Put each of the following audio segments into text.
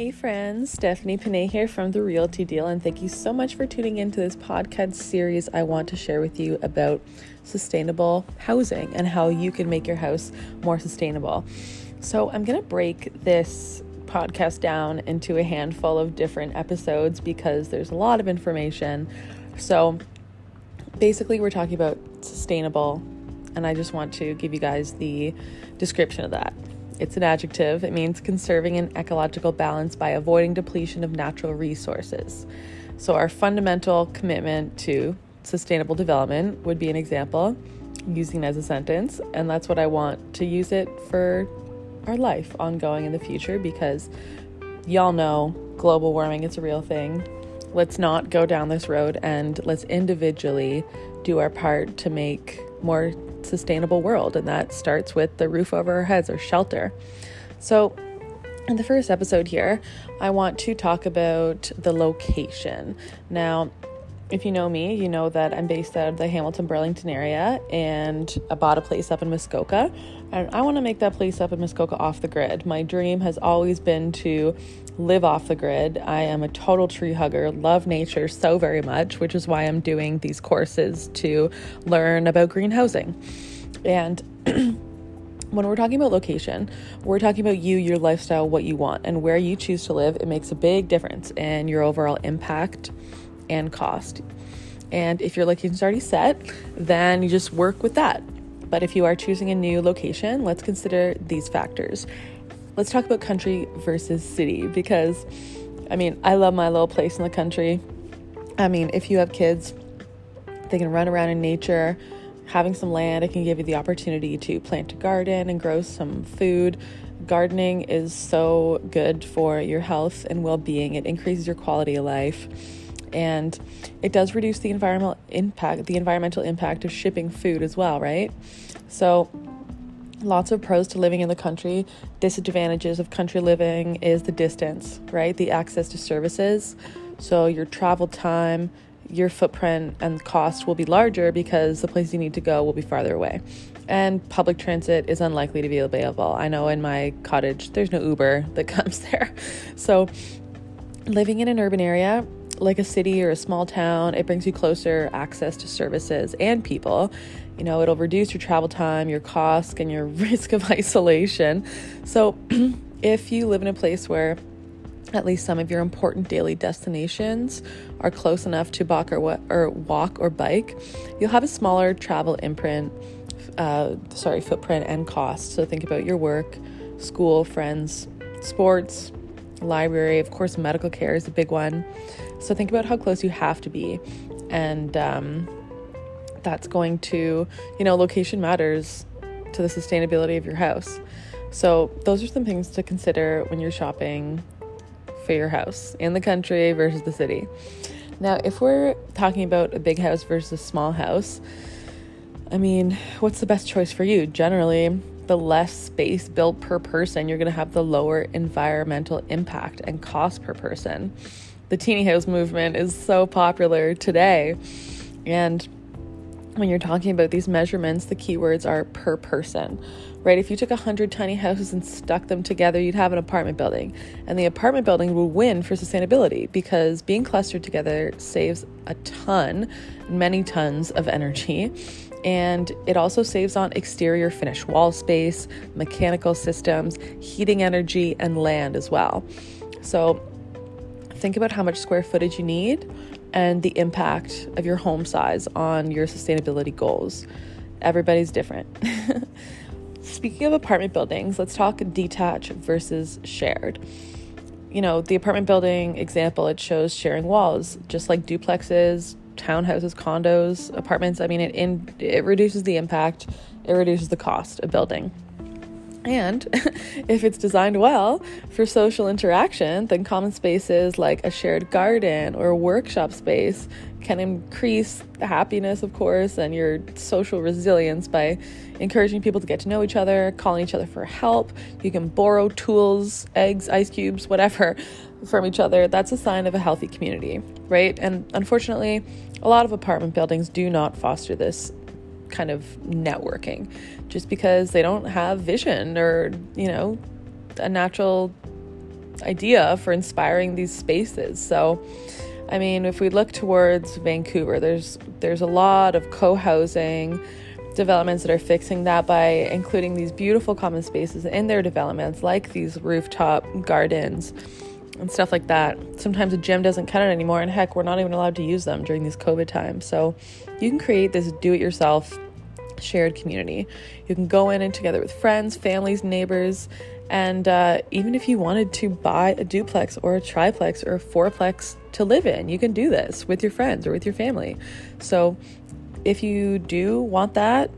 Hey friends, Stephanie Panay here from The Realty Deal, and thank you so much for tuning into this podcast series. I want to share with you about sustainable housing and how you can make your house more sustainable. So, I'm going to break this podcast down into a handful of different episodes because there's a lot of information. So, basically, we're talking about sustainable, and I just want to give you guys the description of that. It's an adjective. It means conserving an ecological balance by avoiding depletion of natural resources. So, our fundamental commitment to sustainable development would be an example, using as a sentence. And that's what I want to use it for our life ongoing in the future because y'all know global warming is a real thing. Let's not go down this road and let's individually do our part to make more sustainable world, and that starts with the roof over our heads or shelter. So, in the first episode here, I want to talk about the location. Now, if you know me, you know that I'm based out of the Hamilton Burlington area and I bought a place up in Muskoka. And I want to make that place up in Muskoka off the grid. My dream has always been to live off the grid. I am a total tree hugger, love nature so very much, which is why I'm doing these courses to learn about greenhousing. And when we're talking about location, we're talking about you, your lifestyle, what you want, and where you choose to live. It makes a big difference in your overall impact and cost. And if your location's already set, then you just work with that. But if you are choosing a new location, let's consider these factors. Let's talk about country versus city because I mean, I love my little place in the country. I mean, if you have kids, they can run around in nature. Having some land, it can give you the opportunity to plant a garden and grow some food. Gardening is so good for your health and well being, it increases your quality of life and it does reduce the environmental impact the environmental impact of shipping food as well right? So lots of pros to living in the country. Disadvantages of country living is the distance right? The access to services. So your travel time your footprint and cost will be larger because the place you need to go will be farther away. And public transit is unlikely to be available. I know in my cottage there's no uber that comes there. So living in an urban area like a city or a small town, it brings you closer access to services and people. You know, it'll reduce your travel time, your cost, and your risk of isolation. So, if you live in a place where at least some of your important daily destinations are close enough to walk or, or walk or bike, you'll have a smaller travel imprint, uh, sorry, footprint and cost. So think about your work, school, friends, sports, library, of course, medical care is a big one. So think about how close you have to be. And um, that's going to, you know, location matters to the sustainability of your house. So those are some things to consider when you're shopping for your house in the country versus the city. Now, if we're talking about a big house versus a small house, I mean, what's the best choice for you? Generally, the less space built per person, you're going to have the lower environmental impact and cost per person the teeny house movement is so popular today. And when you're talking about these measurements, the keywords are per person, right? If you took 100 tiny houses and stuck them together, you'd have an apartment building. And the apartment building will win for sustainability because being clustered together saves a ton, many tons of energy. And it also saves on exterior finish wall space, mechanical systems, heating energy, and land as well. So, think about how much square footage you need and the impact of your home size on your sustainability goals. Everybody's different. Speaking of apartment buildings, let's talk detached versus shared. You know, the apartment building example, it shows sharing walls, just like duplexes, townhouses, condos, apartments. I mean, it in, it reduces the impact, it reduces the cost of building. And if it's designed well for social interaction, then common spaces like a shared garden or a workshop space can increase happiness, of course, and your social resilience by encouraging people to get to know each other, calling each other for help. You can borrow tools, eggs, ice cubes, whatever from each other. That's a sign of a healthy community, right? And unfortunately, a lot of apartment buildings do not foster this kind of networking just because they don't have vision or, you know, a natural idea for inspiring these spaces. So, I mean, if we look towards Vancouver, there's there's a lot of co-housing developments that are fixing that by including these beautiful common spaces in their developments, like these rooftop gardens and stuff like that. Sometimes a gym doesn't cut it anymore, and heck, we're not even allowed to use them during these COVID times. So you can create this do it yourself shared community. You can go in and together with friends, families, neighbors, and uh, even if you wanted to buy a duplex or a triplex or a fourplex to live in, you can do this with your friends or with your family. So if you do want that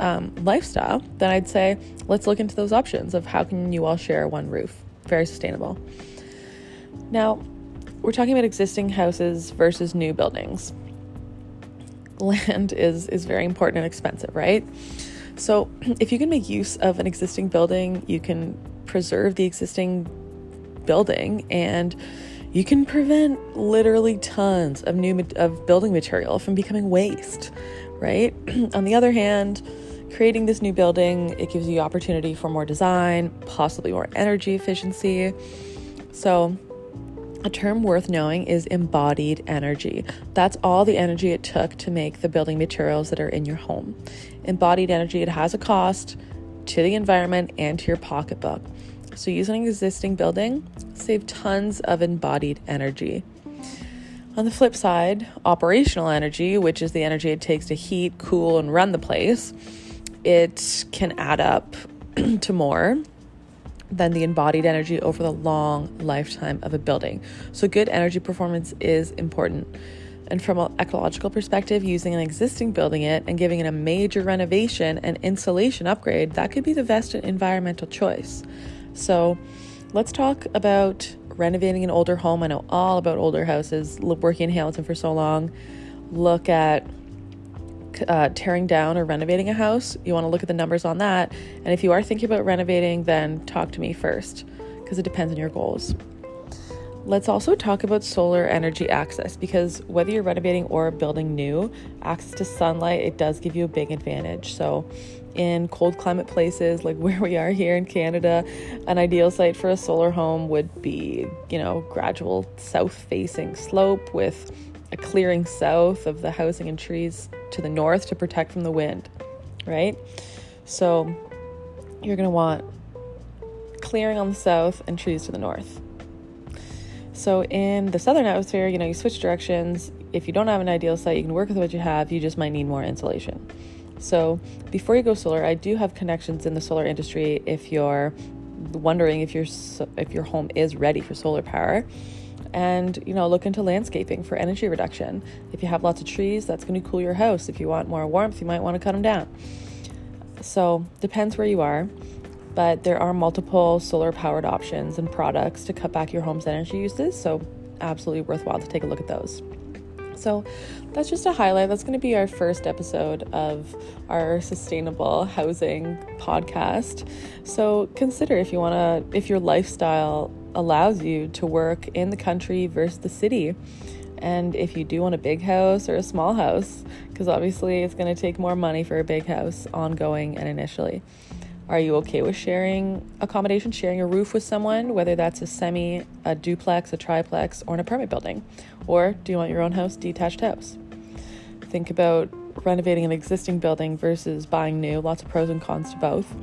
um, lifestyle, then I'd say let's look into those options of how can you all share one roof. Very sustainable. Now, we're talking about existing houses versus new buildings. Land is is very important and expensive, right? So, if you can make use of an existing building, you can preserve the existing building and you can prevent literally tons of new of building material from becoming waste, right? On the other hand, creating this new building, it gives you opportunity for more design, possibly more energy efficiency. So, a term worth knowing is embodied energy. That's all the energy it took to make the building materials that are in your home. Embodied energy, it has a cost to the environment and to your pocketbook. So, using an existing building, save tons of embodied energy. On the flip side, operational energy, which is the energy it takes to heat, cool, and run the place, it can add up to more than the embodied energy over the long lifetime of a building. So, good energy performance is important. And from an ecological perspective, using an existing building it and giving it a major renovation and insulation upgrade, that could be the best environmental choice. So, let's talk about renovating an older home. I know all about older houses, working in Hamilton for so long. Look at uh, tearing down or renovating a house, you want to look at the numbers on that. And if you are thinking about renovating, then talk to me first because it depends on your goals. Let's also talk about solar energy access because whether you're renovating or building new, access to sunlight it does give you a big advantage. So, in cold climate places like where we are here in Canada, an ideal site for a solar home would be, you know, gradual south facing slope with a clearing south of the housing and trees to the north to protect from the wind, right? So you're going to want clearing on the south and trees to the north. So in the southern atmosphere, you know, you switch directions. If you don't have an ideal site, you can work with what you have. You just might need more insulation. So before you go solar, I do have connections in the solar industry if you're wondering if your if your home is ready for solar power and you know look into landscaping for energy reduction if you have lots of trees that's going to cool your house if you want more warmth you might want to cut them down so depends where you are but there are multiple solar powered options and products to cut back your home's energy uses so absolutely worthwhile to take a look at those so that's just a highlight. That's going to be our first episode of our sustainable housing podcast. So consider if you want to, if your lifestyle allows you to work in the country versus the city. And if you do want a big house or a small house, because obviously it's going to take more money for a big house ongoing and initially. Are you okay with sharing accommodation, sharing a roof with someone, whether that's a semi, a duplex, a triplex, or an apartment building? Or do you want your own house, detached house? Think about renovating an existing building versus buying new, lots of pros and cons to both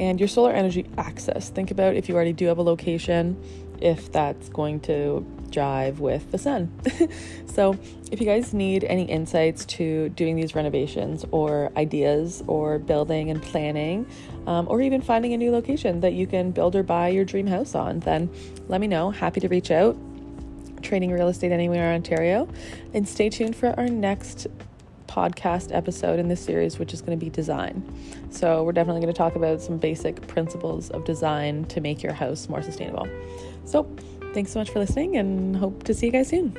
and your solar energy access. Think about if you already do have a location, if that's going to jive with the sun. so, if you guys need any insights to doing these renovations or ideas or building and planning, um, or even finding a new location that you can build or buy your dream house on, then let me know. Happy to reach out. Trading real estate anywhere in Ontario. And stay tuned for our next podcast episode in this series, which is going to be design. So, we're definitely going to talk about some basic principles of design to make your house more sustainable. So, thanks so much for listening and hope to see you guys soon.